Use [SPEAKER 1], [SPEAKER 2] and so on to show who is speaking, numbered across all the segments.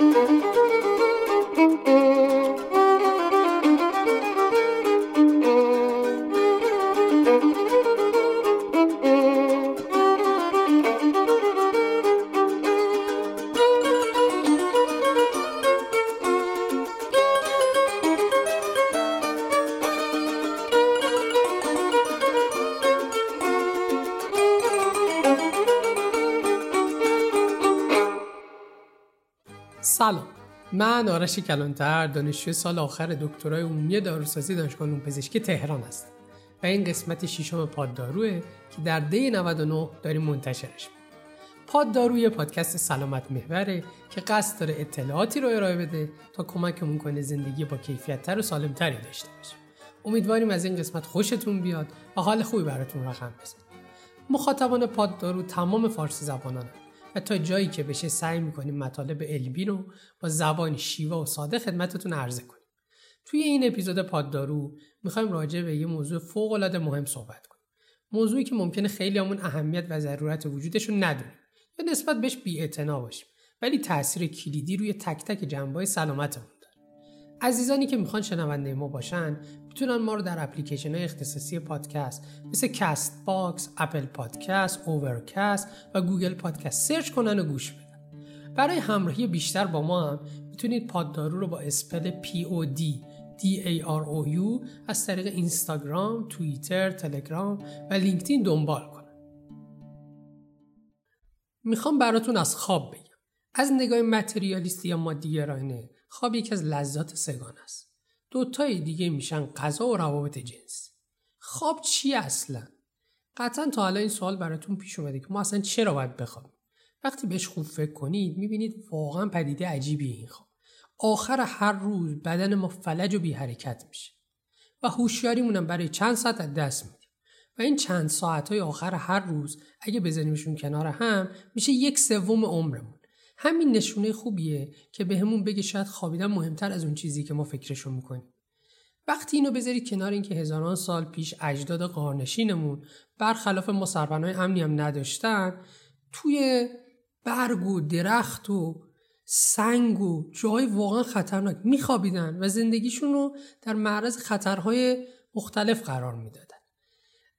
[SPEAKER 1] Música من آرش کلانتر دانشجوی سال آخر دکترای عمومی داروسازی دانشگاه علوم پزشکی تهران هستم و این قسمت ششم پادداروه که در دی 99 داریم منتشرش پاددارو یه پادکست سلامت محوره که قصد داره اطلاعاتی رو ارائه بده تا کمکمون کنه زندگی با کیفیتتر و سالمتری داشته باشیم. امیدواریم از این قسمت خوشتون بیاد و حال خوبی براتون رقم بزنه. مخاطبان پاددارو تمام فارسی زبانان و تا جایی که بشه سعی می‌کنیم مطالب علمی رو با زبان شیوا و ساده خدمتتون عرضه کنیم. توی این اپیزود پاددارو می‌خوایم راجع به یه موضوع فوق العاده مهم صحبت کنیم. موضوعی که ممکنه خیلیامون اهمیت و ضرورت وجودش رو ندونیم. یا نسبت بهش بی‌اعتنا باشیم ولی تاثیر کلیدی روی تک تک جنبه‌های سلامتمون. عزیزانی که می‌خوان شنونده ما باشن می‌تونن ما رو در اپلیکیشن های اختصاصی پادکست مثل Castbox، Apple Podcast، Overcast و Google Podcast سرچ کنن و گوش بدن. برای همراهی بیشتر با ما هم می‌تونید پاددارو رو با spell POD D-A-R-O-U از طریق اینستاگرام، توییتر، تلگرام و لینکدین دنبال کنن. می‌خوام براتون از خواب بگم. از نگاه متریالیستی یا مادیگرانه خواب یکی از لذات سه‌گانه است. دوتای دیگه میشن غذا و روابط جنسی. خواب چی اصلا؟ قطعا تا حالا این سوال براتون پیش اومده که ما اصلا چرا باید بخوابیم؟ وقتی بهش خوب فکر کنید می‌بینید واقعا پدیده عجیبی این خواب. آخر هر روز بدن ما فلج و بی حرکت میشه و هوشیاریمون برای چند ساعت از دست میدیم و این چند ساعت های آخر هر روز اگه بزنیمشون کنار هم میشه یک سوم عمرمون همین نشونه خوبیه که بهمون به بگه شاید خوابیدن مهمتر از اون چیزی که ما فکرشو می‌کنیم. وقتی اینو بذارید کنار اینکه هزاران سال پیش اجداد قارنشینمون برخلاف ما سرپناه امنی هم نداشتن توی برگ و درخت و سنگ و جای واقعا خطرناک میخوابیدن و زندگیشون رو در معرض خطرهای مختلف قرار می‌دادن.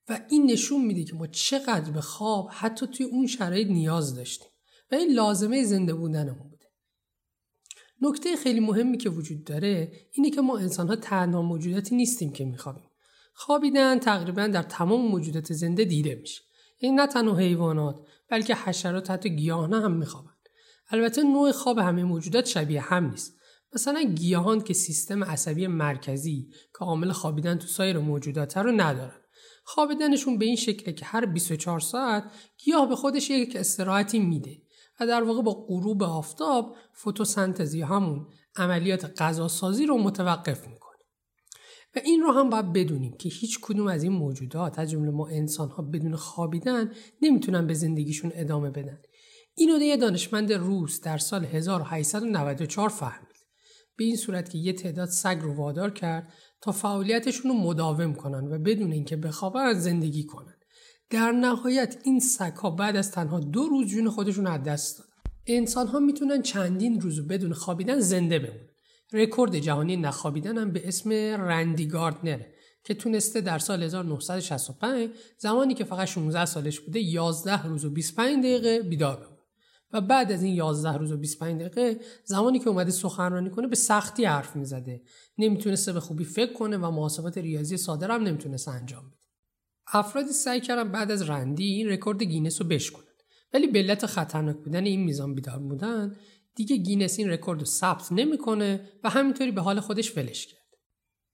[SPEAKER 1] و این نشون میده که ما چقدر به خواب حتی توی اون شرایط نیاز داشتیم. و این لازمه زنده بودنمون بوده. نکته خیلی مهمی که وجود داره اینه که ما انسان ها تنها موجوداتی نیستیم که میخوابیم. خوابیدن تقریبا در تمام موجودات زنده دیده میشه. این نه تنها حیوانات بلکه حشرات حتی گیاهان هم میخوابن. البته نوع خواب همه موجودات شبیه هم نیست. مثلا گیاهان که سیستم عصبی مرکزی که عامل خوابیدن تو سایر موجودات رو ندارن. خوابیدنشون به این شکله که هر 24 ساعت گیاه به خودش یک استراحتی میده. در واقع با غروب آفتاب فتوسنتزی همون عملیات غذاسازی رو متوقف می‌کنه. و این رو هم باید بدونیم که هیچ کدوم از این موجودات از جمله ما انسان ها بدون خوابیدن نمی‌تونن به زندگیشون ادامه بدن. اینو یه دانشمند روس در سال 1894 فهمید. به این صورت که یه تعداد سگ رو وادار کرد تا فعالیتشون رو مداوم کنن و بدون اینکه بخوابن زندگی کنن. در نهایت این سگ بعد از تنها دو روز جون خودشون از دست دادن. انسان ها می‌تونن چندین روز بدون خوابیدن زنده بمونن. رکورد جهانی نخوابیدن هم به اسم رندی گاردنره که تونسته در سال 1965 زمانی که فقط 16 سالش بوده 11 روز و 25 دقیقه بیدار بمونه. و بعد از این 11 روز و 25 دقیقه زمانی که اومده سخنرانی کنه به سختی حرف می‌زده. نمی‌تونسته به خوبی فکر کنه و محاسبات ریاضی ساده هم نمی‌تونسته انجام بده. افرادی سعی کردن بعد از رندی این رکورد گینس رو بشکنن. ولی به علت خطرناک بودن این میزان بیدار بودن دیگه گینس این رکورد رو ثبت نمی‌کنه و همینطوری به حال خودش ولش کرد.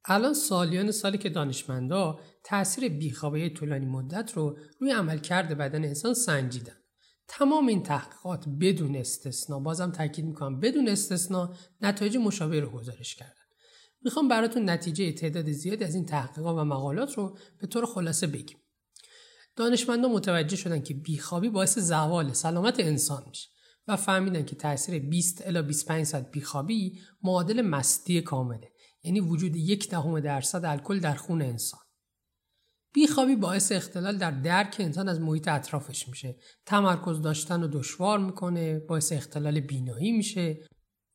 [SPEAKER 1] الان سالیان ساله که دانشمندا تاثیر بیخوابی طولانی مدت رو روی عملکرد بدن انسان سنجیدن. تمام این تحقیقات بدون استثنا بازم تاکید می‌کنم بدون استثنا نتایج مشابه رو گزارش کردن می‌خوام براتون نتیجه تعداد زیادی از این تحقیقات و مقالات رو به طور خلاصه بگیم. دانشمندان متوجه شدن که بیخوابی باعث زوال سلامت انسان میشه و فهمیدن که تاثیر 20 الی 25 درصد بیخوابی معادل مستی کامله یعنی وجود یک دهم درصد الکل در خون انسان بیخوابی باعث اختلال در درک انسان از محیط اطرافش میشه تمرکز داشتن رو دشوار می‌کنه باعث اختلال بینایی میشه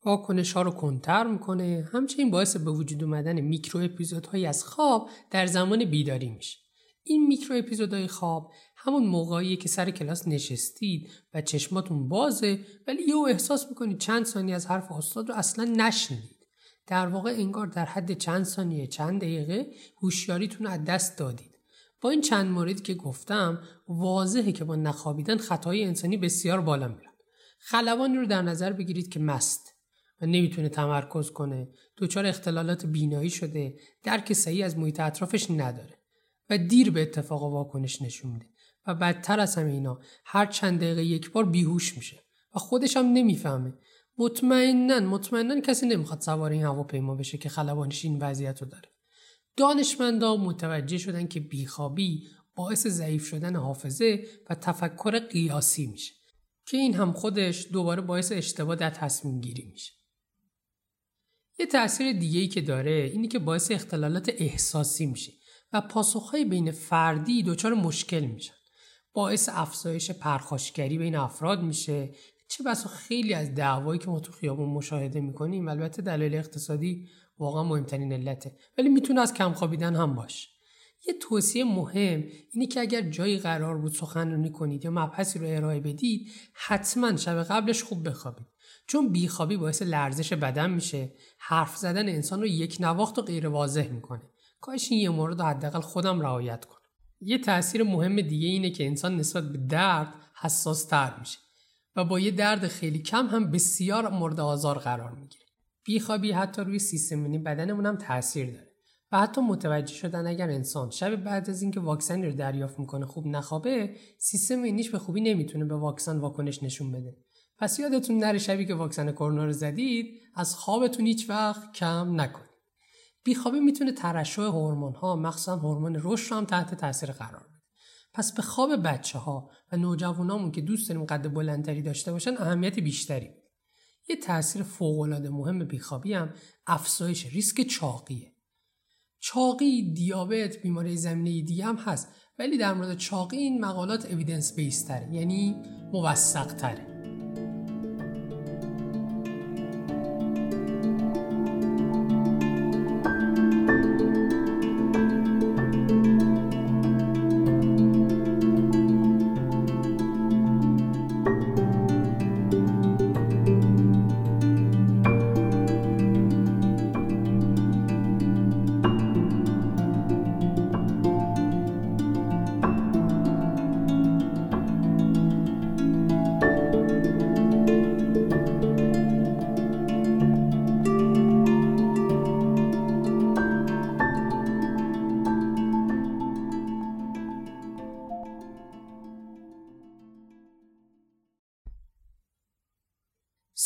[SPEAKER 1] واکنش ها رو کنتر می‌کنه. همچنین باعث به وجود اومدن میکرو اپیزودهایی از خواب در زمان بیداری میشه. این میکرو اپیزودهای خواب همون موقعی که سر کلاس نشستید و چشماتون بازه ولی یهو احساس می‌کنید چند ثانیه از حرف استاد رو اصلا نشنیدید. در واقع انگار در حد چند ثانیه چند دقیقه هوشیاریتون از دست دادید. با این چند موردی که گفتم واضحه که با نخوابیدن خطای انسانی بسیار بالا میره خلبانی رو در نظر بگیرید که مست. نمی‌تونه تمرکز کنه. دچار اختلالات بینایی شده. درک صحیح از محیط اطرافش نداره. و دیر به اتفاق واکنش نشون میده. و بدتر از همه اینا هر چند دقیقه یک بار بیهوش میشه. و خودش هم نمی‌فهمه. مطمئنا مطمئنا کسی نمی‌خواد سوار این هواپیما بشه که خلبانش این وضعیت رو داره. دانشمندا متوجه شدن که بیخوابی باعث ضعیف شدن حافظه و تفکر قیاسی میشه. که این هم خودش دوباره باعث اشتباه در تصمیم گیری میشه. یه تاثیر دیگه ای که داره اینی که باعث اختلالات احساسی میشه و پاسخهای بین فردی دچار مشکل میشن. باعث افزایش پرخاشگری بین افراد میشه چه بسا خیلی از دعوایی که ما تو خیابون مشاهده می‌کنیم البته دلایل اقتصادی واقعا مهمترین علته ولی می‌تونه از کم خوابیدن هم باشه. یه توصیه مهم اینه که اگر جایی قرار بود سخنرانی کنید یا مبحثی رو ارائه بدید حتما شب قبلش خوب بخوابید. چون بیخوابی باعث لرزش بدن میشه. حرف زدن انسان رو یک نواخت و غیر واضح می‌کنه. کاش این یه مورد حداقل خودم رعایت کنم. یه تاثیر مهم دیگه اینه که انسان نسبت به درد حساس تر میشه و با یه درد خیلی کم هم بسیار مورد آزار قرار می‌گیره. بیخوابی حتی روی سیستم بدنمون هم تاثیر داره و حتی متوجه شدن اگر انسان شب بعد از اینکه واکسن رو دریافت می‌کنه خوب نخوابه سیستم ایمنیش به خوبی نمی‌تونه به واکسن واکنش نشون بده. پس یادتون نره شبی که واکسن کرونا رو زدید از خوابتون هیچ وقت کم نکنید. بیخوابی می‌تونه ترشح هورمون ها مخصوصا هورمون رشد رو هم تحت تاثیر قرار بده. پس به خواب بچه ها و نوجوانامون که دوست داریم قد بلندتری داشته باشن اهمیت بیشتری یه تاثیر فوقالعاده مهم بیخوابی هم افزایش ریسک چاقیه. چاقی دیابت بیماری زمینه دیگه هم هست ولی در مورد چاقی این مقالات اویدنس بیستره یعنی موثق تره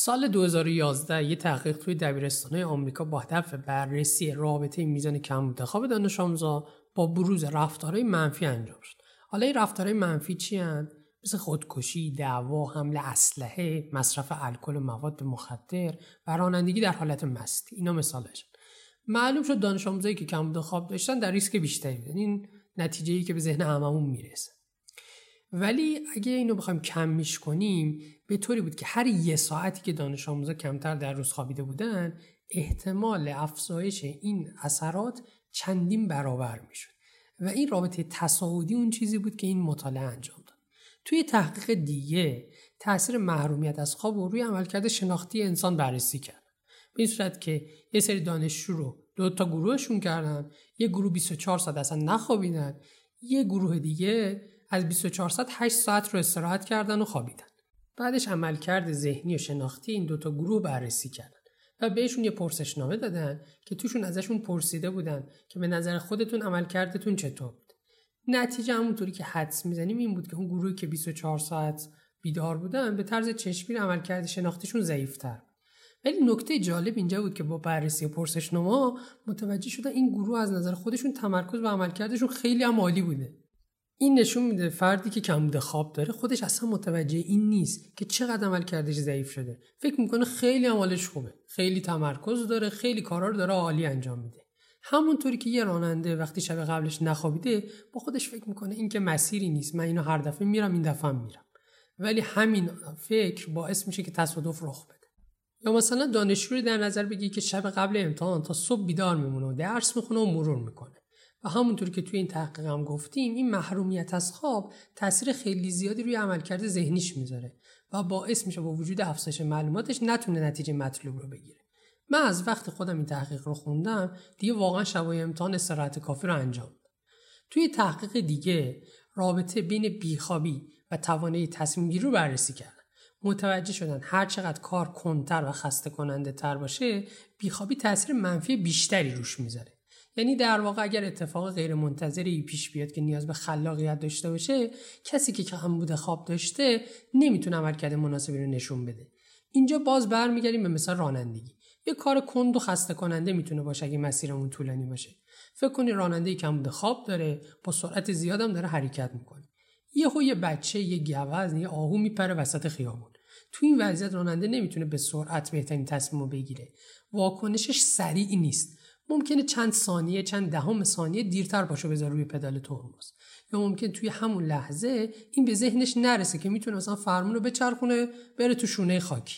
[SPEAKER 1] سال 2011 یه تحقیق توی دبیرستانهای آمریکا با هدف بررسی رابطه میزان کم خواب دانش آموزا با بروز رفتارهای منفی انجام شد. حالا این رفتارهای منفی چی هن؟ مثل خودکشی، دعوا، حمل اسلحه، مصرف الکل و مواد مخدر و رانندگی در حالت مستی. اینا مثالش. معلوم شد دانش آموزایی که کم خواب داشتن در ریسک بیشتری بودن. این نتیجه ای که به ذهن هممون می‌رسه. ولی اگه اینو بخوایم کمیش کنیم به طوری بود که هر یه ساعتی که دانش آموزا کمتر در روز خوابیده بودن احتمال افزایش این اثرات چندین برابر می‌شد. و این رابطه تصاعدی اون چیزی بود که این مطالعه انجام داد. توی تحقیق دیگه تاثیر محرومیت از خواب و روی عملکرد شناختی انسان بررسی کرد به این صورت که یه سری دانشجو رو دو تا گروهشون کردن یه گروه 24 ساعت اصلا نخوابیدن یه گروه دیگه از 24 ساعت 8 ساعت رو استراحت کردن و خوابیدن. بعدش عملکرد ذهنی و شناختی این دوتا گروه بررسی کردن و بهشون یه پرسشنامه دادن که توشون ازشون پرسیده بودن که به نظر خودتون عملکردتون چطور بود. نتیجه همونطوری که حدس می‌زنیم این بود که اون گروهی که 24 ساعت بیدار بودن به طرز چشمی عملکرد شناختیشون ضعیفتر ولی نکته جالب اینجا بود که با بررسی پرسشنامه متوجه شدن این گروه از نظر خودشون تمرکز و عملکردشون خیلی هم عالی بوده. این نشون میده فردی که کمبود خواب داره خودش اصلا متوجه این نیست که چقدر عمل کردش ضعیف شده. فکر می‌کنه خیلی عملش خوبه. خیلی تمرکز داره خیلی کارا رو داره عالی انجام میده. همونطوری که یه راننده وقتی شب قبلش نخوابیده با خودش فکر می‌کنه این که مسیری نیست. من اینو هر دفعه میرم این دفعه میرم. ولی همین فکر باعث میشه که تصادف رخ بده. یا مثلا دانشجوی در نظر بگی که شب قبل امتحان تا صبح بیدار میمونه و درس می‌خونه و مرور می‌کنه. و همونطور که توی این تحقیق هم گفتیم این محرومیت از خواب تاثیر خیلی زیادی روی عملکرد ذهنیش می‌ذاره و باعث میشه با وجود افزایش معلوماتش نتونه نتیجه مطلوب رو بگیره. من از وقت خودم این تحقیق رو خوندم دیگه واقعا شبای امتحان استراحت کافی رو انجام توی تحقیق دیگه رابطه بین بیخوابی و توانایی تصمیم گیری رو بررسی کردن متوجه شدن هر چقدر کار کنتر و خسته کننده تر باشه بیخوابی تاثیر منفی بیشتری روش می‌ذاره. یعنی در واقع اگر اتفاق غیر منتظری پیش بیاد که نیاز به خلاقیت داشته باشه کسی که کم بوده خواب داشته نمی‌تونه عملکرد مناسبی رو نشون بده. اینجا باز برمیگردیم به مثال رانندگی. یه کار کند و خسته کننده می‌تونه باشه اگه مسیرمون طولانی باشه. فکر کنی راننده کم بوده خواب داره با سرعت زیادم داره حرکت می‌کنه. یهو یه بچه یه گوز یه آهو میپره وسط خیابون. تو این وضعیت راننده نمی‌تونه به سرعت بهترین تصمیم رو بگیره. واکنشش سریع نیست. ممکنه چند ثانیه چند دهم ثانیه دیرتر پاشو بذاره روی پدال ترمز. یا ممکن توی همون لحظه این به ذهنش نرسه که می‌تونه مثلا فرمون رو بچرخونه بره تو شونه خاکی.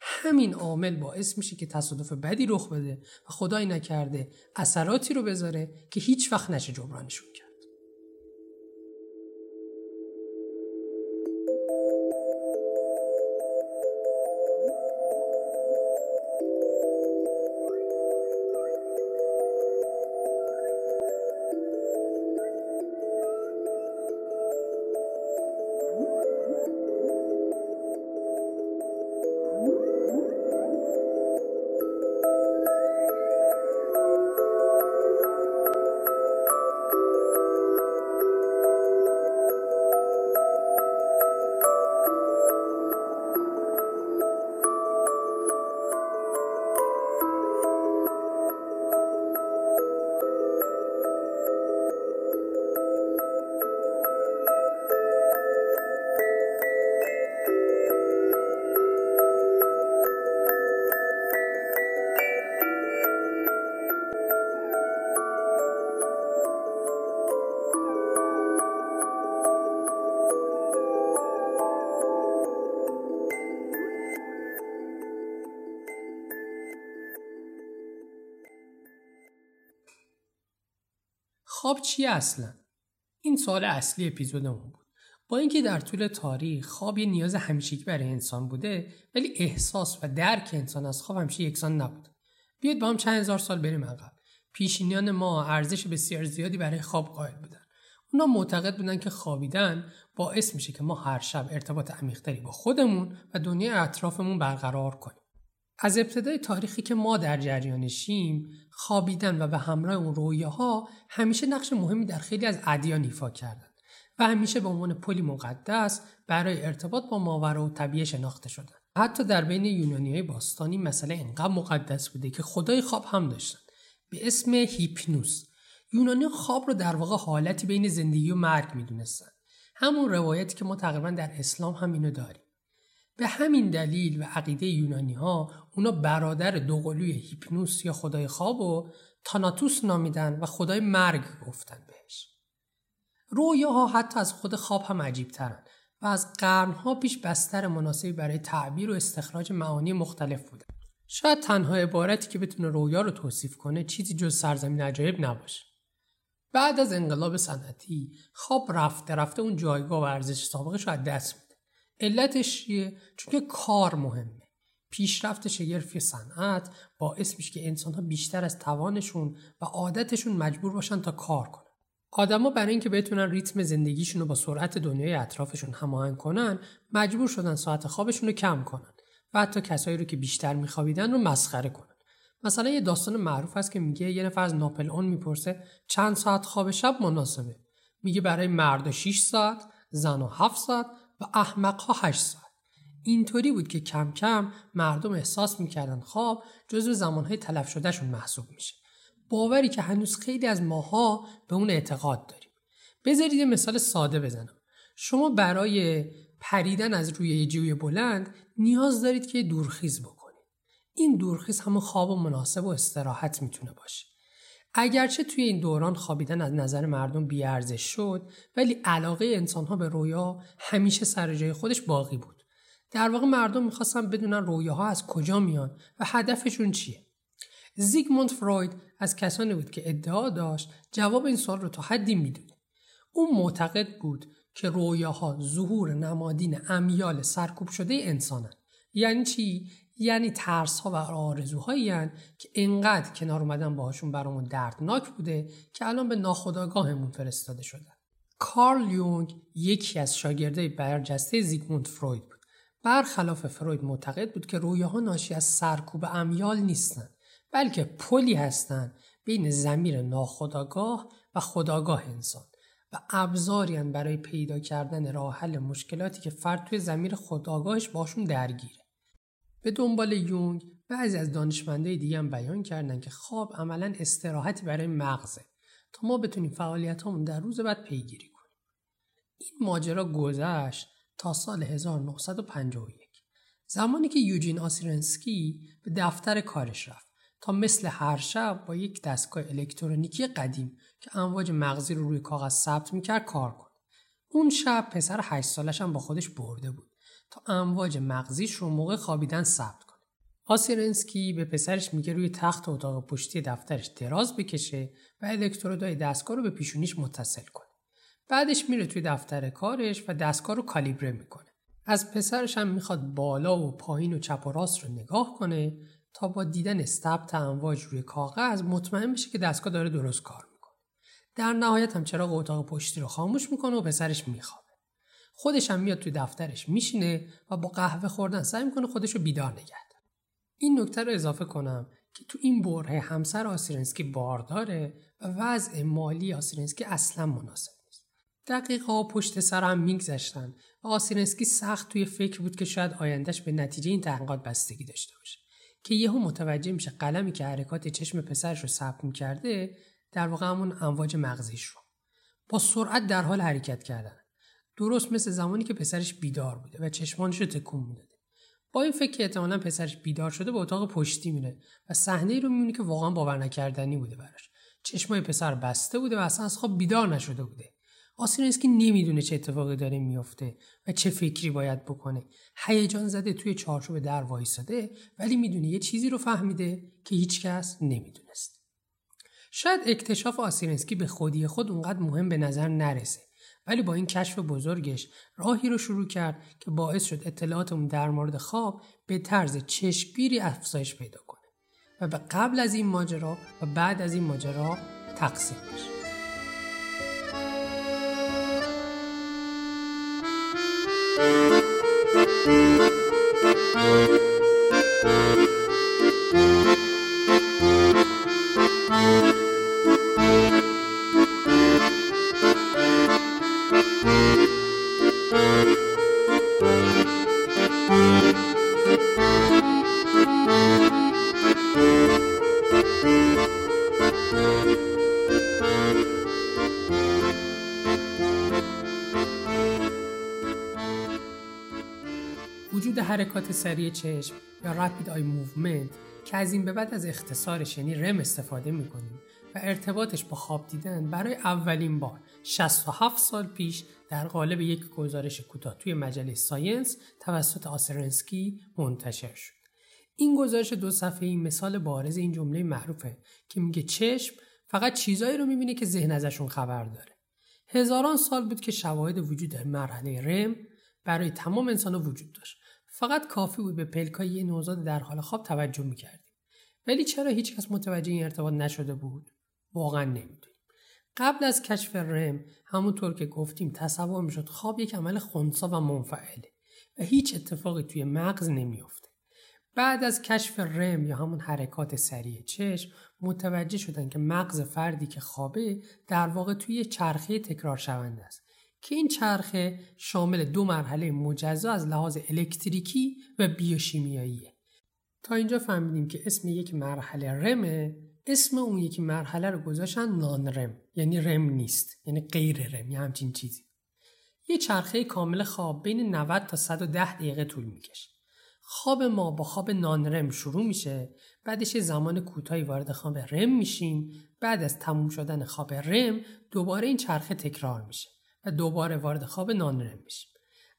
[SPEAKER 1] همین عامل باعث میشه که تصادف بدی رخ بده و خدای نکرده اثراتی رو بذاره که هیچ وقت نشه جبرانشون کرد خواب چی اصلا؟ این سوال اصلی اپیزودمون بود. با اینکه در طول تاریخ خواب یه نیاز همیشگی برای انسان بوده ولی احساس و درک انسان از خواب همیشه یکسان نبود. بیاید با هم چند هزار سال بریم عقب. پیشینیان ما ارزش بسیار زیادی برای خواب قائل بودن. اونا معتقد بودن که خوابیدن باعث میشه که ما هر شب ارتباط عمیقتری با خودمون و دنیای اطرافمون برقرار کنیم. از ابتدای تاریخی که ما در جریانشیم خوابیدن و به همراه اون رویاها همیشه نقش مهمی در خیلی از ادیان ایفا کردند و همیشه به عنوان پلی مقدس برای ارتباط با ماورا و طبیعه شناخته شدن. حتی در بین یونانی های باستانی مسئله انقدر مقدس بوده که خدای خواب هم داشتن. به اسم هیپنوس. یونانی خواب رو در واقع حالتی بین زندگی و مرگ می‌دونستن. همون روایتی که ما تقریبا در اسلام هم اینو داریم. به همین دلیل و عقیده یونانی ها اونا برادر دوقلوی هیپنوس یا خدای خواب و تاناتوس نامیدن و خدای مرگ گفتن بهش. رویاها حتی از خود خواب هم عجیب ترن و از قرنها پیش بستر مناسبی برای تعبیر و استخراج معانی مختلف بودن. شاید تنها عبارتی که بتونه رویا رو توصیف کنه چیزی جز سرزمین عجایب نباشه. بعد از انقلاب صنعتی خواب رفته رفته اون جایگاه و ارزش سابقش رو از دست علتش چیه؟ چون که کار مهمه. پیشرفت شگرفی صنعت باعث میشه که انسان ها بیشتر از توانشون و عادتشون مجبور باشن تا کار کنن. آدما برای اینکه بتونن ریتم زندگیشون رو با سرعت دنیای اطرافشون هماهنگ کنن مجبور شدن ساعت خوابشون رو کم کنن و حتی کسایی رو که بیشتر میخوابیدن رو مسخره کنن. مثلا یه داستان معروف هست که میگه یه نفر از ناپل اون می‌پرسه چند ساعت خواب شب مناسبه؟ میگه برای مرد 6 ساعت زن و 7 ساعت و احمق ها 8 ساعت اینطوری بود که کم کم مردم احساس می‌کردن خواب جزو زمانهای تلف شدهشون محسوب میشه. باوری که هنوز خیلی از ماها به اون اعتقاد داریم. بذارید یه مثال ساده بزنم. شما برای پریدن از روی یه بلند نیاز دارید که دورخیز بکنید. این دورخیز همون خواب و مناسب و استراحت می‌تونه باشه. اگرچه توی این دوران خوابیدن از نظر مردم بیارزش شد ولی علاقه انسانها به رویا همیشه سر جای خودش باقی بود. در واقع مردم می‌خواستن بدونن رویاها از کجا میان و هدفشون چیه. زیگموند فروید از کسانی بود که ادعا داشت جواب این سوال رو تا حدی می‌دونه. او معتقد بود که رویاها ظهور نمادین امیال سرکوب شده انسانن. یعنی چی؟ یعنی ترس ها و آرزوهایی که انقدر کنار اومدن باهاشون برامون دردناک بوده که الان به ناخودآگاهمون فرستاده شدن. کارل یونگ یکی از شاگردای برجسته زیگموند فروید بود. برخلاف فروید معتقد بود که رویاها ناشی از سرکوب امیال نیستند بلکه پلی هستند بین زمیر ناخودآگاه و خداگاه انسان و ابزاری برای پیدا کردن راه حل مشکلاتی که فرد توی زمیر خداگاهش باشون درگیره. به دنبال یونگ بعضی از دانشمندای دیگه هم بیان کردن که خواب عملا استراحتی برای مغزه تا ما بتونیم فعالیت همون در روز بعد پیگیری کنیم. این ماجرا گذشت تا سال 1951 زمانی که یوجین آسیرنسکی به دفتر کارش رفت تا مثل هر شب با یک دستگاه الکترونیکی قدیم که امواج مغزی رو روی کاغذ ثبت می‌کرد کار کنه. اون شب پسر 8 سالش هم با خودش برده بود امواج مغزیش رو موقع خوابیدن ثبت کنه. آسیرنسکی به پسرش میگه روی تخت اتاق پشتی دفترش دراز بکشه و الکترودای دستگاه رو به پیشونیش متصل کنه. بعدش میره توی دفتر کارش و دستگاه رو کالیبره می‌کنه. از پسرش هم می‌خواد بالا و پایین و چپ و راست رو نگاه کنه تا با دیدن ثبت امواج روی کاغذ مطمئن بشه که دستگاه داره درست کار می‌کنه. در نهایت هم چراغ اتاق پشتی رو خاموش می‌کنه و پسرش میخوابه. خودش هم میاد توی دفترش میشینه و با قهوه خوردن سعی می‌کنه خودش رو بیدار نگه این نکته رو اضافه کنم که تو این بره همسر آسیرنسکی بارداره و وضع مالی آسیرنسکی اصلا مناسب نیست. دقیقه پشت سر هم میگذشتن و آسیرنسکی سخت توی فکر بود که شاید آیندهش به نتیجه این تحقیقات بستگی داشته باشه. که یهو متوجه میشه قلمی که حرکات چشم پسرش رو ثبت می‌کرده در واقع همون امواج مغزیش رو با سرعت در حال حرکت کردن درست مثل زمانی که پسرش بیدار بوده و چشمانش رو تکون می‌داده. با این فکر که احتمالا پسرش بیدار شده به اتاق پشتی میره و صحنه ای رو می‌بینه که واقعا باور نکردنی بوده براش. چشمای پسر بسته بوده و اصلا از خواب بیدار نشده بوده. آسینسکی نمی‌دونه چه اتفاقی داره میافته و چه فکری باید بکنه. هیجان زده توی چارچوب در وایساده ولی می‌دونه یه چیزی رو فهمیده که هیچکس نمی‌دونست. شاید اکتشاف آسیرنسکی به خودی خود اونقدر مهم به نظر نرسه. ولی با این کشف بزرگش راهی رو شروع کرد که باعث شد اطلاعاتمون در مورد خواب به طرز چشمگیری افزایش پیدا کنه و به قبل از این ماجرا و بعد از این ماجرا تقسیم بشه. سریع چشم یا Rapid Eye Movement که از این به بعد از اختصارش یعنی REM استفاده می‌کنیم و ارتباطش با خواب دیدن برای اولین بار 67 سال پیش در قالب یک گزارش کوتاه توی مجله Science توسط آسرینسکی منتشر شد. این گزارش دو صفحه‌ای مثال بارز این جمله معروفه که میگه چشم فقط چیزایی رو می‌بینه که ذهن ازشون خبر داره. هزاران سال بود که شواهد وجود مرحله REM برای تمام انسان وجود داشت فقط کافی بود به پلکای یه نوزاد در حال خواب توجه می‌کردیم. ولی چرا هیچکس متوجه این ارتباط نشده بود؟ واقعا نمی‌دونیم. قبل از کشف رم همونطور که گفتیم تصور می‌شد خواب یک عمل خونسا و منفعله و هیچ اتفاقی توی مغز نمیافته. بعد از کشف رم یا همون حرکات سریع چشم متوجه شدن که مغز فردی که خوابه در واقع توی چرخه تکرار شونده است. که این چرخه شامل دو مرحله مجزا از لحاظ الکتریکی و بیوشیمیاییه. تا اینجا فهمیدیم که اسم یک مرحله رمه اسم اون یکی مرحله رو گذاشتن نان رم یعنی رم نیست یعنی غیر رم یا همچین چیزی. یه چرخه کامل خواب بین 90 تا 110 دقیقه طول می‌کشه خواب ما با خواب نان رم شروع میشه بعدش زمان کوتاهی وارد خواب رم میشیم بعد از تموم شدن خواب رم دوباره این چرخه تکرار میشه. و دوباره وارد خواب نانرم میشیم.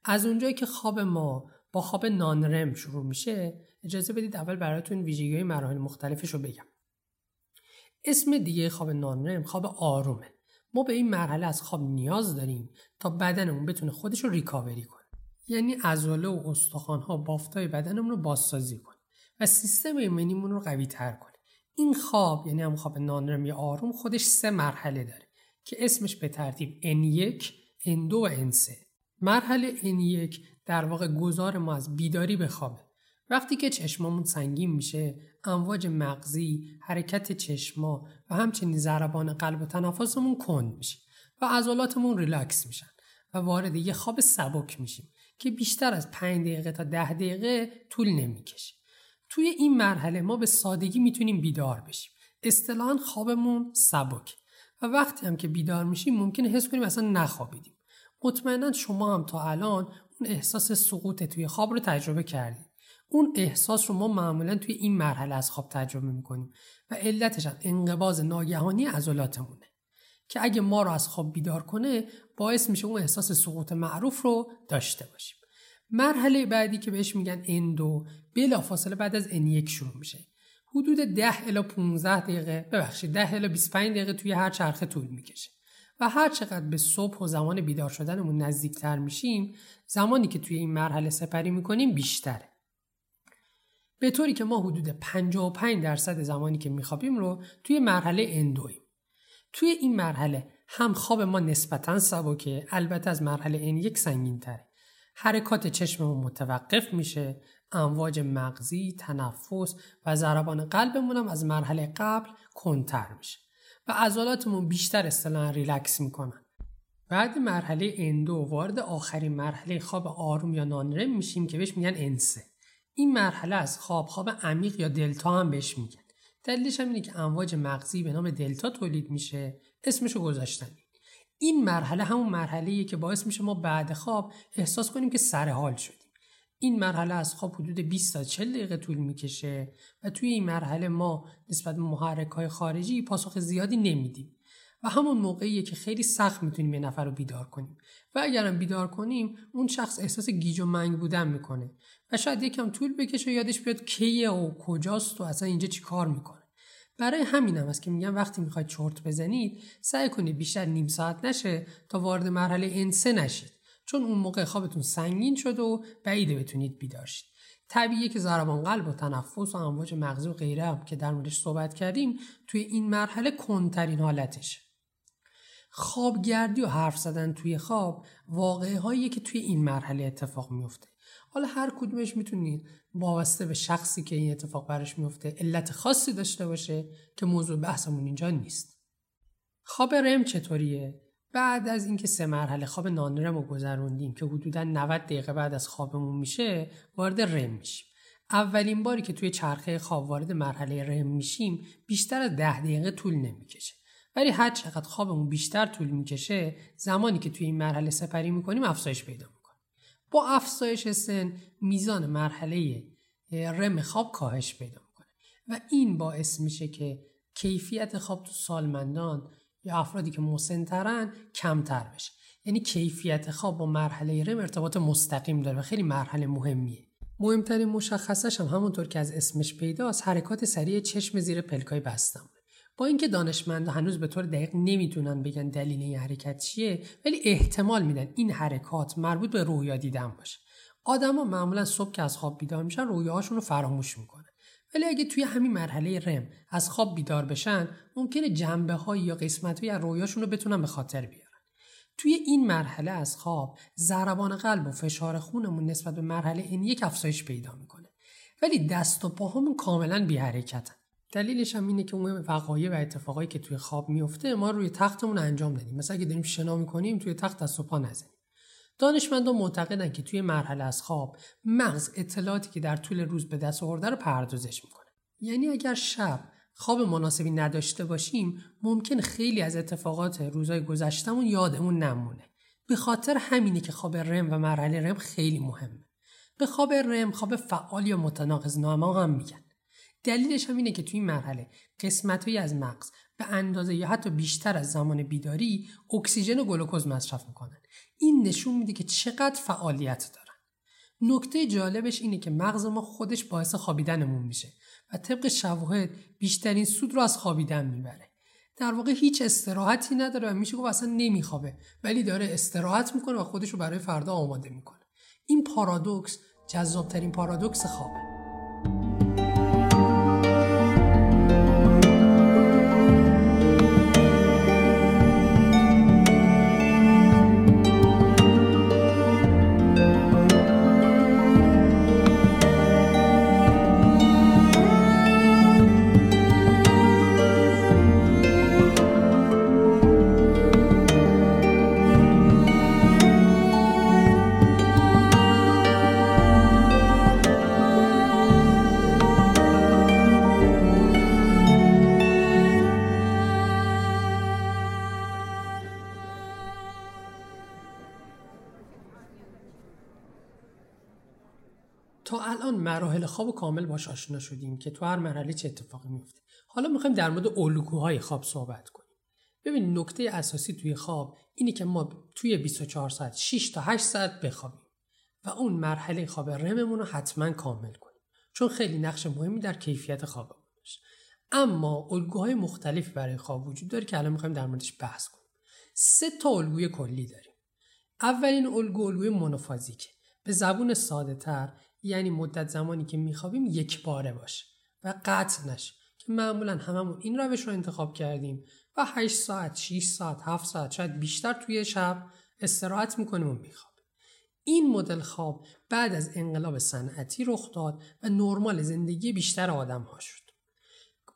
[SPEAKER 1] از اونجایی که خواب ما با خواب نانرم شروع میشه اجازه بدید اول براتون ویژگی های مراحل مختلفش رو بگم. اسم دیگه خواب نانرم خواب آرومه. ما به این مرحله از خواب نیاز داریم تا بدنمون بتونه خودش رو ریکاوری کنه. یعنی عضله و استخوانها بافتای بدنمون رو بازسازی کنه و سیستم ایمنیمون رو قوی تر کنه. این خواب یعنی هم خواب نانرم یا آروم خودش سه مرحله داره. که اسمش به ترتیب N1, N2 و N3 مرحله N1 در واقع گذار ما از بیداری به خوابه. وقتی که چشمامون سنگین میشه امواج مغزی حرکت چشما و همچنین ضربان قلب و تنفسمون کند میشه و عضلاتمون ریلکس میشن و وارد یه خواب سبک میشیم که بیشتر از 5 دقیقه تا 10 دقیقه طول نمی‌کشه. توی این مرحله ما به سادگی می‌تونیم بیدار بشیم. اصطلاحا خوابمون سبک. و وقتی هم که بیدار میشیم ممکنه حس کنیم اصلا نخوابیدیم. مطمئنا شما هم تا الان اون احساس سقوط توی خواب رو تجربه کردید. اون احساس رو ما معمولا توی این مرحله از خواب تجربه می‌کنیم و علتش هم انقباز ناگهانی عضلاتمونه که اگه ما رو از خواب بیدار کنه باعث میشه اون احساس سقوط معروف رو داشته باشیم. مرحله بعدی که بهش میگن اندو بلا فاصله بعد از ان یک شروع میشه. حدود 10 الی 15 دقیقه ببخشید 10 الی 25 دقیقه توی هر چرخه طول می‌کشه. و هر چقدر به صبح و زمان بیدار شدنمون نزدیکتر میشیم زمانی که توی این مرحله سپری می‌کنیم بیشتره. به طوری که ما حدود 55 درصد زمانی که میخوابیم رو توی مرحله اندویم توی این مرحله هم خواب ما نسبتا سبکه البته از مرحله ان یک سنگین تره حرکات چشممون متوقف میشه امواج مغزی، تنفس و ضربان قلبمون هم از مرحله قبل کنتر میشه و عضلاتمون بیشتر اصطلاحا ریلکس می‌کنن. بعد مرحله اندو وارد آخرین مرحله خواب آروم یا نانرم میشیم که بهش میگن انسه. این مرحله از خواب خواب عمیق یا دلتا هم بهش میگن. دلیلش هم اینه که امواج مغزی به نام دلتا تولید میشه اسمشو گذاشتن. این مرحله همون مرحله که باعث میشه ما بعد خواب احساس کنیم که سر حال شدیم. این مرحله از خواب حدود 20 تا 40 دقیقه طول می‌کشه و توی این مرحله ما نسبت به محرک های خارجی پاسخ زیادی نمیدیم. و همون موقعیه که خیلی سخت می‌تونیم یه نفر رو بیدار کنیم. و اگرم بیدار کنیم اون شخص احساس گیج و منگ بودن می‌کنه. و شاید یکم طول بکشه یادش بیاد کیه و کجاست و اصلا اینجا چی کار می‌کنه. برای همین هم است که میگم وقتی می‌خواید چرت بزنید سعی کنید بیشتر نیم ساعت نشه تا وارد مرحله انسه نشید. چون اون موقع خوابتون سنگین شد و بعیده بتونید بیدار شید طبیعیه که ضربان قلب و تنفس و امواج مغزی و غیره هم که در موردش صحبت کردیم توی این مرحله کنترین حالتش. خوابگردی و حرف زدن توی خواب واقعه هایی که توی این مرحله اتفاق میفته حالا هر کدومش می‌تونید وابسته به شخصی که این اتفاق برش میفته علت خاصی داشته باشه که موضوع بحثمون اینجا نیست. خواب رم چطوریه؟ بعد از اینکه سه مرحله خواب نانرم رو گذروندیم که حدودا 90 دقیقه بعد از خوابمون میشه وارد رم میشیم. اولین باری که توی چرخه خواب وارد مرحله رم میشیم بیشتر از 10 دقیقه طول نمی‌کشه. ولی هر چقدر خوابمون بیشتر طول می‌کشه زمانی که توی این مرحله سپری می‌کنیم افزایش پیدا می‌کنه. با افزایش سن میزان مرحله رم خواب کاهش پیدا می‌کنه. و این باعث میشه که کیفیت خواب تو سالمندان یا افرادی که مسنترن کمتر بشه. یعنی کیفیت خواب با مرحله رم ارتباط مستقیم داره و خیلی مرحله مهمیه. مهمترین مشخصش هم همونطور که از اسمش پیداست حرکات سریع چشم زیر پلکای بستم با اینکه دانشمندا هنوز به طور دقیق نمی‌تونن بگن دلیل این حرکت چیه ولی احتمال میدن این حرکات مربوط به رویا دیدن باشه. آدما معمولا صبح که از خواب بیدار میشن رویاهاشون رو فراموش می‌کنن. ولی اگه توی همین مرحله رم از خواب بیدار بشن ممکنه جنبه های یا قسمت های رویاشون رو بتونن به خاطر بیارن. توی این مرحله از خواب ضربان قلب و فشار خونمون نسبت به مرحله این یک افزایش پیدا می‌کنه. ولی دست و پاهامون کاملا بی حرکتن دلیلش هم اینه که اون وقایع و اتفاقایی که توی خواب میفته ما روی تختمون انجام دادیم مثلا اگه داریم شنا می‌کنیم توی تخت دست و پا نزنیم. دانشمندان معتقدن که توی مرحله از خواب مغز اطلاعاتی که در طول روز به دست آورده رو پردازش می‌کنه. یعنی اگر شب خواب مناسبی نداشته باشیم ممکن خیلی از اتفاقات روزای گذشتمون یادمون نمونه. به خاطر همینه که خواب رم و مرحله رم خیلی مهمه. به خواب رم خواب فعال یا متناقض ناما هم میگن. دلیلش هم اینه که توی این مرحله قسمتهایی از مغز به اندازه یا حتی بیشتر از زمان بیداری اکسیژن و گلوکوز مصرف می‌کنن. این نشون میده که چقدر فعالیت دارن. نکته جالبش اینه که مغز ما خودش باعث خوابیدنمون میشه و طبق شواهد بیشترین سود رو از خوابیدن می‌بره. در واقع هیچ استراحتی نداره و میشه گفت اصلا نمیخوابه ولی داره استراحت می‌کنه و خودش رو برای فردا آماده می‌کنه. این پارادوکس جذابترین پارادوکس خوابه. خواب کامل باش آشنا شدیم که تو هر مرحله چه اتفاقی میفته. حالا می‌خوایم در مورد الگوهای خواب صحبت کنیم. ببین نکته اساسی توی خواب اینه که ما توی 24 ساعت 6 تا 8 ساعت بخوابیم و اون مرحله خواب رممون رو حتما کامل کنیم. چون خیلی نقش مهمی در کیفیت خواب داشت. اما الگوهای مختلفی برای خواب وجود داره که الان می‌خوایم در موردش بحث کنیم. سه تا الگوی کلی داریم. اولین الگو الگوی مونوفازیکه. به زبون ساده تر یعنی مدت زمانی که میخوابیم یک باره باشه و قطع نشه که معمولا هممون این روش رو انتخاب کردیم و 8 ساعت 6 ساعت 7 ساعت شاید بیشتر توی شب استراحت می‌کنیم و میخوابیم. این مدل خواب بعد از انقلاب صنعتی رخ داد و نرمال زندگی بیشتر آدم ها شد.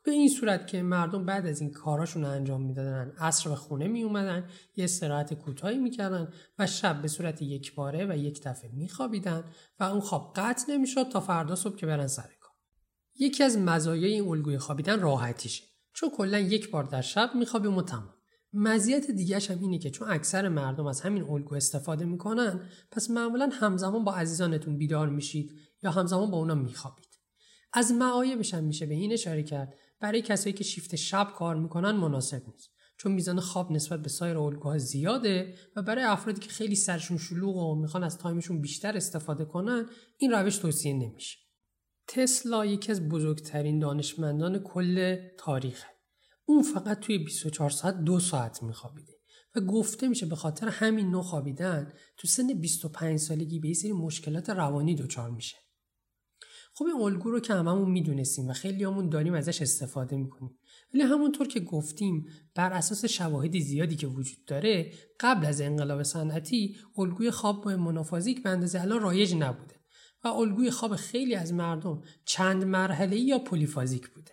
[SPEAKER 1] به این صورت که مردم بعد از این کاراشون انجام می‌دادن عصر به خونه می اومدن یه استراحت کوتاهی می‌کردن و شب به صورت یک باره و یک دفعه میخوابیدن و اون خواب قطع نمی‌شد تا فردا صبح که برن سر کار. یکی از مزایای این الگوی خوابیدن راحتیشه. چون کلا یک بار در شب میخوابیم و تمام. مزیت دیگهش هم اینه که چون اکثر مردم از همین الگو استفاده می‌کنن پس معمولا همزمان با عزیزانتون بیدار میشید یا همزمان با اونا میخوابید. از معایبش هم میشه به این اشاره کرد برای کسایی که شیفت شب کار می‌کنن مناسب نیست. چون میزان خواب نسبت به سایر الگوها زیاده و برای افرادی که خیلی سرشون شلوغ و می‌خوان از تایمشون بیشتر استفاده کنن این روش توصیه نمیشه. تسلا یکی از بزرگترین دانشمندان کل تاریخه. اون فقط توی 24 ساعت دو ساعت میخوابیده و گفته میشه به خاطر همین نوع تو سن 25 سالگی به سری مشکلات روانی دچار میشه. خب این الگو رو که هممون می‌دونستیم و خیلی همون داریم ازش استفاده می‌کنیم. ولی همونطور که گفتیم بر اساس شواهد زیادی که وجود داره قبل از انقلاب صنعتی الگوی خواب با منافازیک به اندازه الان رایج نبوده و الگوی خواب خیلی از مردم چند مرحله یا پلیفازیک بوده.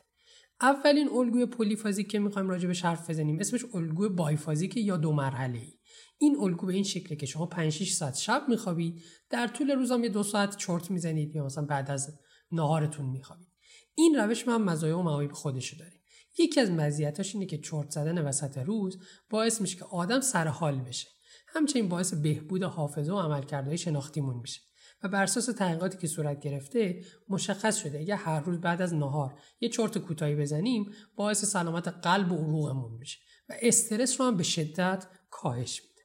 [SPEAKER 1] اولین الگوی پلیفازیک که می‌خوایم راجع به حرف بزنیم اسمش الگوی بایفازیک یا دو مرحله ای این الگو به این شکله که شما 5 6 ساعت شب میخوابید در طول روزم یه دو ساعت چرت می‌زنید یا مثلا بعد از نهارتون میخوابید. این روش من مزایا و معایب خودشو داره یکی از مزیتاش اینه که چرت زدن وسط روز باعث میشه که آدم سر حال بشه. همچنین باعث بهبود حافظه و عملکردهای شناختیمون میشه. و بر اساس تحقیقاتی که صورت گرفته مشخص شده اگه هر روز بعد از نهار یه چرت کوتاهی بزنیم باعث سلامت قلب و عروقمون میشه و استرس رو هم به شدت کاهش میده.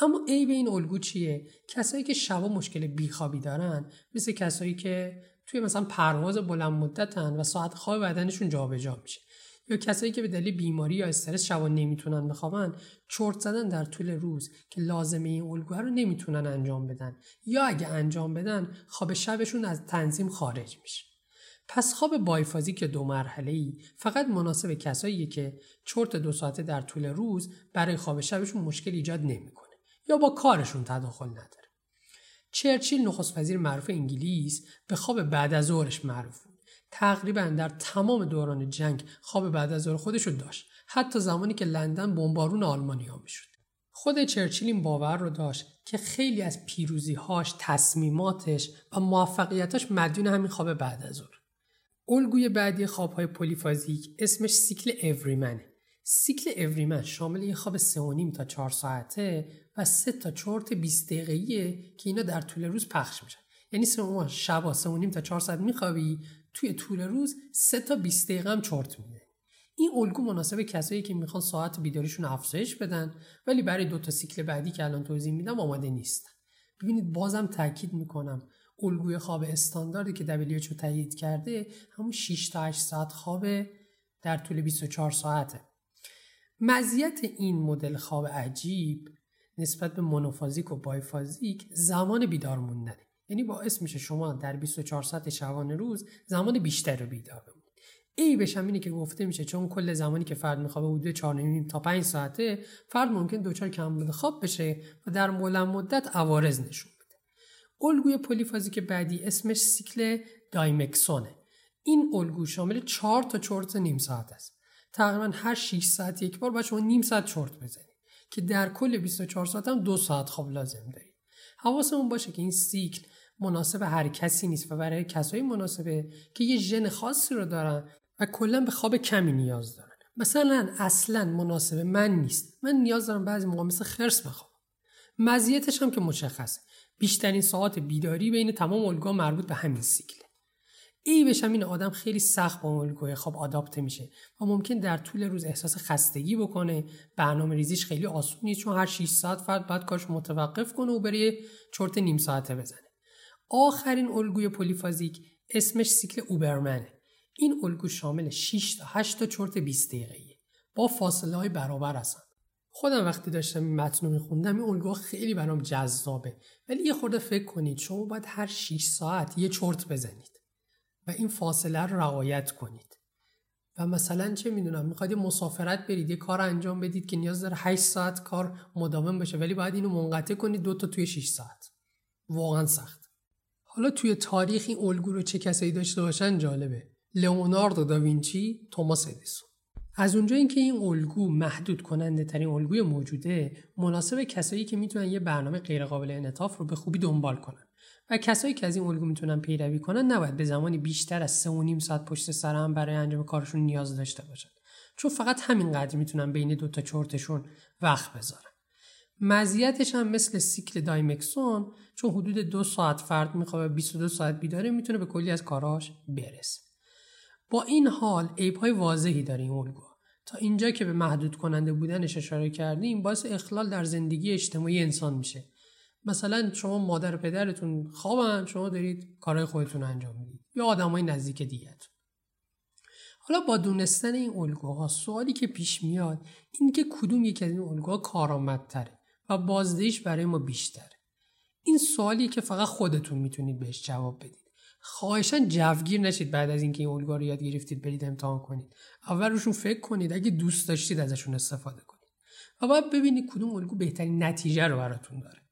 [SPEAKER 1] اما ای به این الگو چیه؟ کسایی که شبا مشکل بیخوابی دارن مثل کسایی که توی مثلا پرواز بلند مدتن و ساعت خواب بدنشون جابجا میشه. یا کسایی که به دلیل بیماری یا استرس شبا نمی‌تونن بخوابن چرت زدن در طول روز که لازمه این الگوها رو نمی‌تونن انجام بدن. یا اگه انجام بدن خواب شبشون از تنظیم خارج میشه. پس خواب بایفازی که دو مرحله ای فقط مناسب کسایی که چرت دو ساعته در طول روز برای خواب شبشون مشکل ایجاد نمی‌کنه. یا با کارشون تداخل نداره چرچیل نخست وزیر معروف انگلیس به خواب بعد از ظهرش معروف بود تقریبا در تمام دوران جنگ خواب بعد از ظهر خودش رو داشت حتی زمانی که لندن بمبارون آلمانیا می‌شد خود چرچیل این باور رو داشت که خیلی از پیروزیهاش، تصمیماتش و موفقیتاش مدیون همین خواب بعد از ظهر. الگوی بعدی خوابهای پلیفازیک اسمش سیکل اوریمنه. سیکل اوریمن شامل یه خواب 3.5 تا 4 ساعته و سه تا چرت 20 دقیقه‌ایه که اینا در طول روز پخش میشن. یعنی شما شبا سه و نیم تا 4 ساعت میخوابی توی طول روز سه تا 20 دقیقه هم چرت میده این الگو مناسب کسایی که می‌خوان ساعت بیداریشون افزایش بدن ولی برای دو تا سیکل بعدی که الان توضیح میدم آماده نیست ببینید بازم تاکید می‌کنم الگوی خواب استانداردی که WHO تایید کرده همون 6 تا 8 ساعت خواب در طول 24 ساعته. مزیت این مدل خواب عجیب نسبت به مونوفازیک و بایفازیک زمان بیدار موندنه. یعنی باعث میشه شما در 24 ساعت شبانه روز زمان بیشتر رو بیدار بمونید. ای بشم اینه که گفته میشه چون کل زمانی که فرد میخوابه حدود 4 تا 5 ساعته فرد ممکن کم کمبود خواب بشه و در بلند مدت عوارض نشون بده. الگوی پلیفازیک بعدی اسمش سیکل دایمکسونه. این الگو شامل 4 تا چرت نیم ساعت است. تقریبا هر 6 ساعت یک بار باید شما نیم ساعت چرت بزنید. که در کل 24 ساعت هم دو ساعت خواب لازم دارید حواسمون باشه که این سیکل مناسب هر کسی نیست و برای کسایی مناسبه که یه ژن خاصی رو دارن و کلا به خواب کمی نیاز دارن. مثلا اصلا مناسب من نیست. من نیاز دارم بعضی موقع مثل خرس بخوابم. مزیتش هم که مشخصه. بیشترین ساعت بیداری بین تمام الگوها مربوط به همین سیکله. ای بشم این آدم خیلی سخت با الگوی خواب آداپته میشه و ممکن در طول روز احساس خستگی بکنه. برنامه ریزیش خیلی آسون نیست چون هر 6 ساعت فرد باید کارش متوقف کنه و بره چرت نیم ساعته بزنه. آخرین الگوی پلیفازیک اسمش سیکل اوبرمنه. این الگو شامل 6 تا 8 تا چرت 20 دقیقه‌ایه. با فاصله های برابر هستن. خودم وقتی داشتم این متن رو میخوندم این الگو خیلی برام جذابه. ولی یه خورده فکر کنید شما باید هر 6 ساعت یه چرت بزنید. و این فاصله رو رعایت کنید. و مثلا چه می‌دونم می‌خواید مسافرت برید یه کار انجام بدید که نیاز داره 8 ساعت کار مداوم باشه ولی باید اینو منقطع کنید دو تا توی 6 ساعت. واقعا سخت. حالا توی تاریخ این الگو رو چه کسایی داشته باشن؟ جالبه. لئوناردو داوینچی توماس ادیسون. از اونجا اینکه این الگو محدود کننده ترین الگوی موجوده مناسب کسایی که می‌تونن یه برنامه غیرقابل انعطاف رو به خوبی دنبال کنن. و کسایی که از این الگو می‌تونن پیروی کنن نباید به زمانی بیشتر از سه و نیم ساعت پشت سر هم برای انجام کارشون نیاز داشته باشن. چون فقط همینقدر می‌تونن بین دو تا چرتشون وقت بذارن. مزیتش هم مثل سیکل دایمکسون چون حدود دو ساعت فرد میخوابه 22 ساعت بیداره می‌تونه به کلی از کاراش برسه. با این حال عیب های واضحی داره این الگو. تا اینجا که به محدود کننده بودنش اشاره کردیم باعث اخلال در زندگی اجتماعی انسان میشه. مثلا شما مادر و پدرتون خوابن شما دارید کارهای خودتون انجام می‌دید. یا آدمای نزدیک دیگرتون حالا با دونستن این الگوها سوالی که پیش میاد این که کدوم یکی از این الگوها کارآمدتره و بازدهیش برای ما بیشتره. این سوالی که فقط خودتون می‌تونید بهش جواب بدید. خواهشا جوگیر نشید بعد از اینکه این الگوها رو یاد گرفتید برید امتحان کنید. اول روشون فکر کنید اگه دوست داشتید ازشون استفاده کنید. و باید ببینید کدوم الگو بهترین نتیجه رو براتون داره.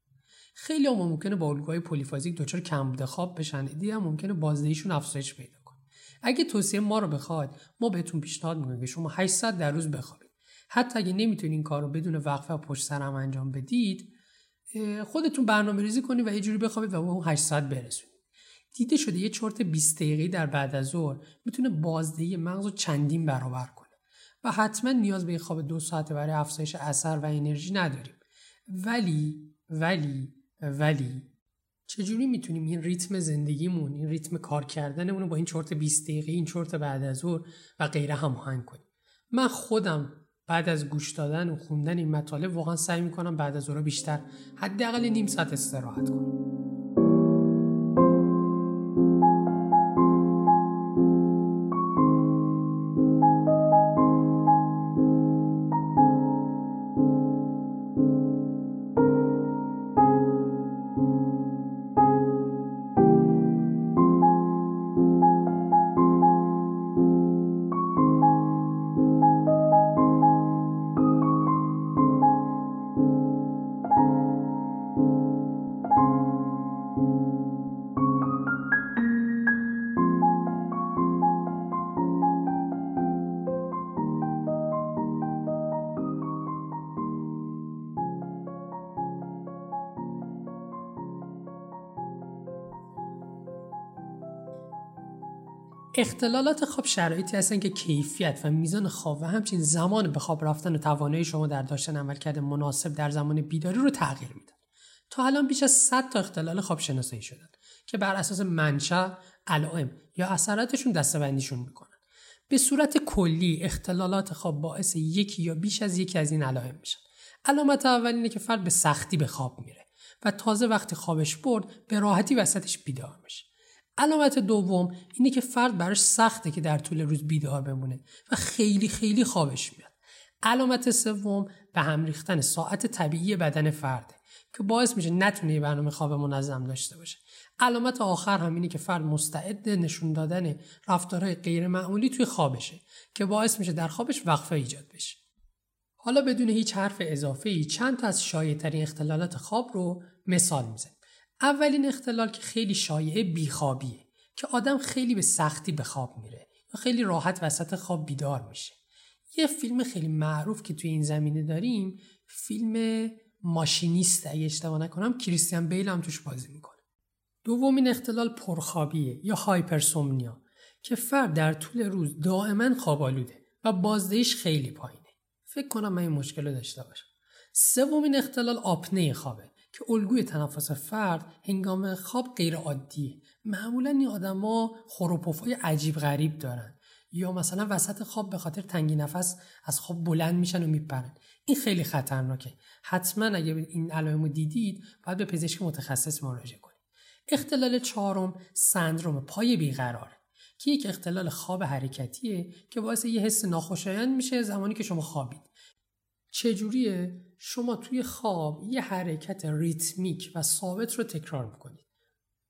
[SPEAKER 1] خیلی هم ممکنه با الگوهای پلیفازیک دچار کمبود خواب بشن. دیگه هم ممکنه بازدهیشون افزایش پیدا کنه. اگه توصیه ما رو بخواد ما بهتون پیشنهاد می‌کنیم که شما 8 ساعت در روز بخوابید حتی اگه نمی‌تونید این کار رو بدون وقفه و پشت سر هم انجام بدید خودتون برنامه ریزی کنید و یه جوری بخوابید و اون 8 ساعت برسونید. دیده شده یه چرت 20 دقیقه در بعد از ظهر می‌تونه بازدهی مغز رو چندین برابر کنه. و حتما نیاز به خواب دو ساعته برای افزایش اثر و انرژی نداریم. ولی ولی ولی چجوری می‌تونیم این ریتم زندگیمون این ریتم کار کردنمون رو با این چرت 20 دقیقه این چرت بعد از ظهر و غیره هماهنگ کنیم؟ من خودم بعد از گوش دادن و خوندن این مطالب واقعا سعی می‌کنم بعد از ظهر بیشتر حداقل نیم ساعت استراحت کنم. اختلالات خواب شرایطی هستن که کیفیت و میزان خواب و همچنین زمان به خواب رفتن و توانایی شما در داشتن عملکرد مناسب در زمان بیداری رو تغییر میدن. تا الان بیش از 100 تا اختلال خواب شناسایی شدن که بر اساس منشأ علائم یا اثراتشون دسته‌بندیشون می‌کنن. به صورت کلی اختلالات خواب باعث یکی یا بیش از یکی از این علائم میشن. علامت اول اینه که فرد به سختی به خواب میره و تازه وقتی خوابش برد به راحتی وسطش بیدار میشه. علامت دوم اینه که فرد براش سخته که در طول روز بیدار بمونه و خیلی خیلی خوابش میاد. علامت سوم به هم ریختن ساعت طبیعی بدن فرده که باعث میشه نتونه برنامه خواب منظم داشته باشه. علامت آخر هم اینه که فرد مستعد نشون دادن رفتارهای غیر معمولی توی خوابشه که باعث میشه در خوابش وقفه ایجاد بشه. حالا بدون هیچ حرف اضافه ای چند تا از شایع اختلالات خواب رو مثال می‌زنیم. اولین اختلال که خیلی شایعه بیخوابیه که آدم خیلی به سختی به خواب میره و خیلی راحت وسط خواب بیدار میشه. یه فیلم خیلی معروف که توی این زمینه داریم فیلم ماشینیست اگه اشتباه نکنم کریستیان بیل هم توش بازی می‌کنه. دومین اختلال پرخوابیه یا هایپرسومنیا که فرد در طول روز دائما خواب آلوده و بازدهیش خیلی پایینه. فکر کنم من این مشکل رو داشته باشم. سومین اختلال آپنه خوابه. که الگوی تنفس فرد هنگام خواب غیر عادیه معمولا این آدما خروپوفای عجیب غریب دارن. یا مثلا وسط خواب به خاطر تنگی نفس از خواب بلند میشن و میپرن. این خیلی خطرناکه. حتما اگه این علائم رو دیدید باید به پزشک متخصص مراجعه کنید. اختلال چهارم سندروم پای بیقراره که یک اختلال خواب حرکتیه که باعث یه حس ناخوشایند میشه زمانی که شما خوابید. چجوریه؟ شما توی خواب یه حرکت ریتمیک و ثابت رو تکرار می‌کنید.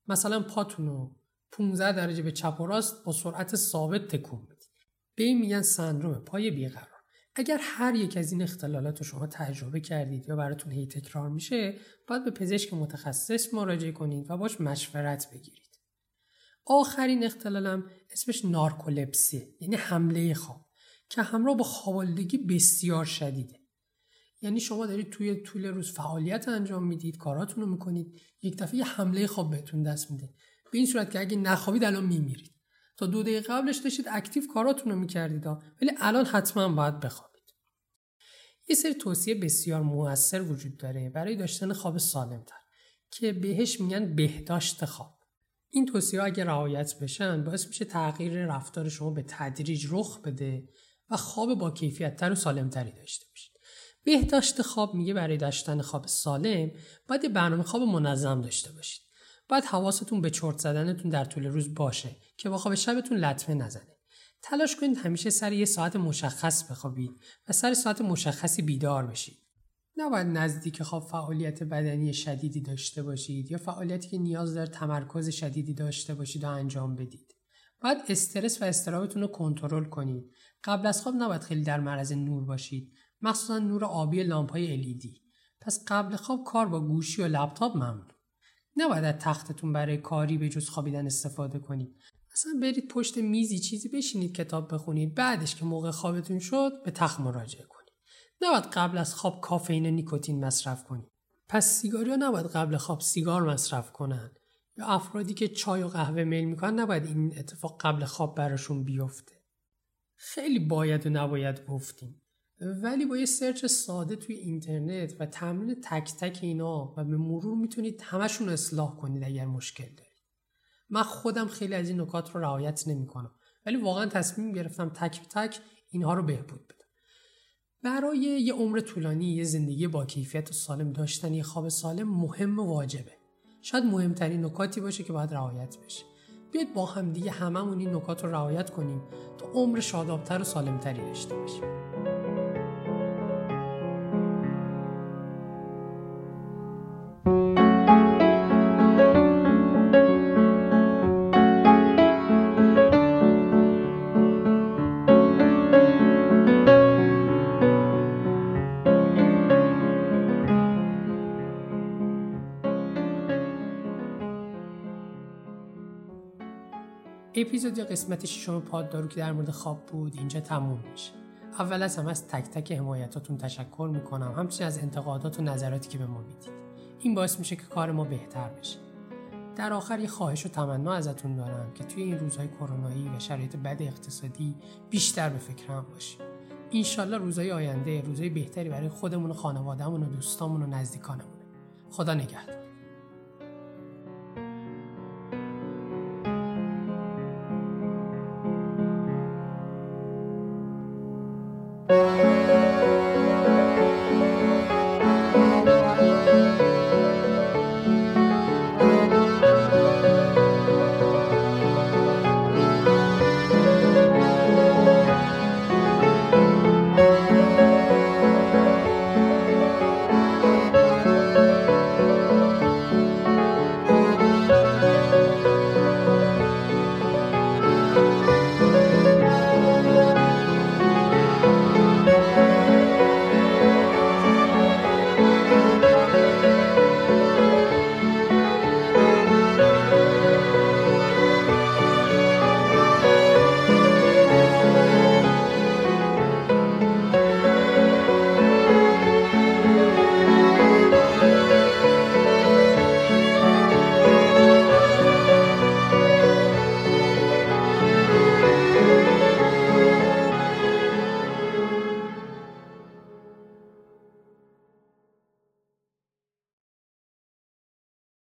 [SPEAKER 1] مثلا پاتون رو 15 درجه به چپ و راست با سرعت ثابت تکون می‌دید. به این میگن سندروم پای بیقرار. اگر هر یک از این اختلالات رو شما تجربه کردید یا براتون هی تکرار میشه باید به پزشک متخصص مراجعه کنید و باش مشورت بگیرید. آخرین اختلالم اسمش نارکولپسی یعنی حمله خواب که همراه با خوابالودگی بسیار شدیده. یعنی شما دارید توی طول روز فعالیت انجام می‌دید کاراتون رو می‌کنید یک دفعه حمله خواب بهتون دست میده. به این صورت که اگه نخوابید الان میمیرید. تا دو دقیقه قبلش داشتید اکتیو کاراتون رو می‌کردید ولی الان حتما باید بخوابید. یه سری توصیه بسیار موثر وجود داره برای داشتن خواب سالمتر که بهش میگن بهداشت خواب. این توصیه اگه رعایت بشن باعث میشه تغییر رفتار شما به تدریج رخ بده و خواب با کیفیتتر و سالمتری داشته باشید. بهداشت خواب میگه برای داشتن خواب سالم باید برنامه خواب منظم داشته باشید. باید حواستون به چرت زدنتون در طول روز باشه که با خواب شبتون لطمه نزنه. تلاش کنید همیشه سر یه ساعت مشخص بخوابید و سر ساعت مشخصی بیدار بشید. نباید نزدیک خواب فعالیت بدنی شدیدی داشته باشید یا فعالیتی که نیاز داره تمرکز شدیدی داشته باشید و انجام بدید. باید استرس و استرابتون رو کنترل کنید. قبل از خواب نباید خیلی در معرض نور باشید. مخصوصا نور آبی لامپای LED. پس قبل خواب کار با گوشی و لپتاپ ممنوع. نباید از تختتون برای کاری به جز خوابیدن استفاده کنید. اصلا برید پشت میزی چیزی بشینید کتاب بخونید بعدش که موقع خوابتون شد به تخت مراجعه کنید. نباید قبل از خواب کافئین و نیکوتین مصرف کنید. پس سیگاری ها نباید قبل خواب سیگار مصرف کنن. یا افرادی که چای و قهوه میل می‌کنن نباید این اتفاق قبل خواب براشون بیفته. خیلی باید و نباید گفتیم. ولی با یه سرچ ساده توی اینترنت و تمرین تک تک اینا و به مرور می‌تونید همشون اصلاح کنید اگر مشکل دارید. من خودم خیلی از این نکات رو رعایت نمی‌کنم. ولی واقعا تصمیم گرفتم تک تک اینها رو بهبود بدم. برای یه عمر طولانی یه زندگی با کیفیت و سالم داشتن یه خواب سالم مهم و واجبه. شاید مهمترین نکاتی باشه که باید رعایت بشه. بیاید با هم دیگه هممون این نکات رو رعایت کنیم تا عمر شادابتر و سالمتری داشته باشیم. اپیزود یا قسمت شما پاددارو که در مورد خواب بود اینجا تموم میشه. اول از همه از تک تک حمایتاتون تشکر می‌کنم. همچنین از انتقادات و نظراتی که به ما می‌دید. این باعث میشه که کار ما بهتر بشه. در آخر یه خواهش و تمنا ازتون دارم که توی این روزهای کرونایی و شرایط بد اقتصادی بیشتر به فکر هم باشیم اینشالله روزهای آینده روزهای بهتری برای خودمون و خانوادهمون و دوستامون و نزدیکانمونه خدا نگهدار.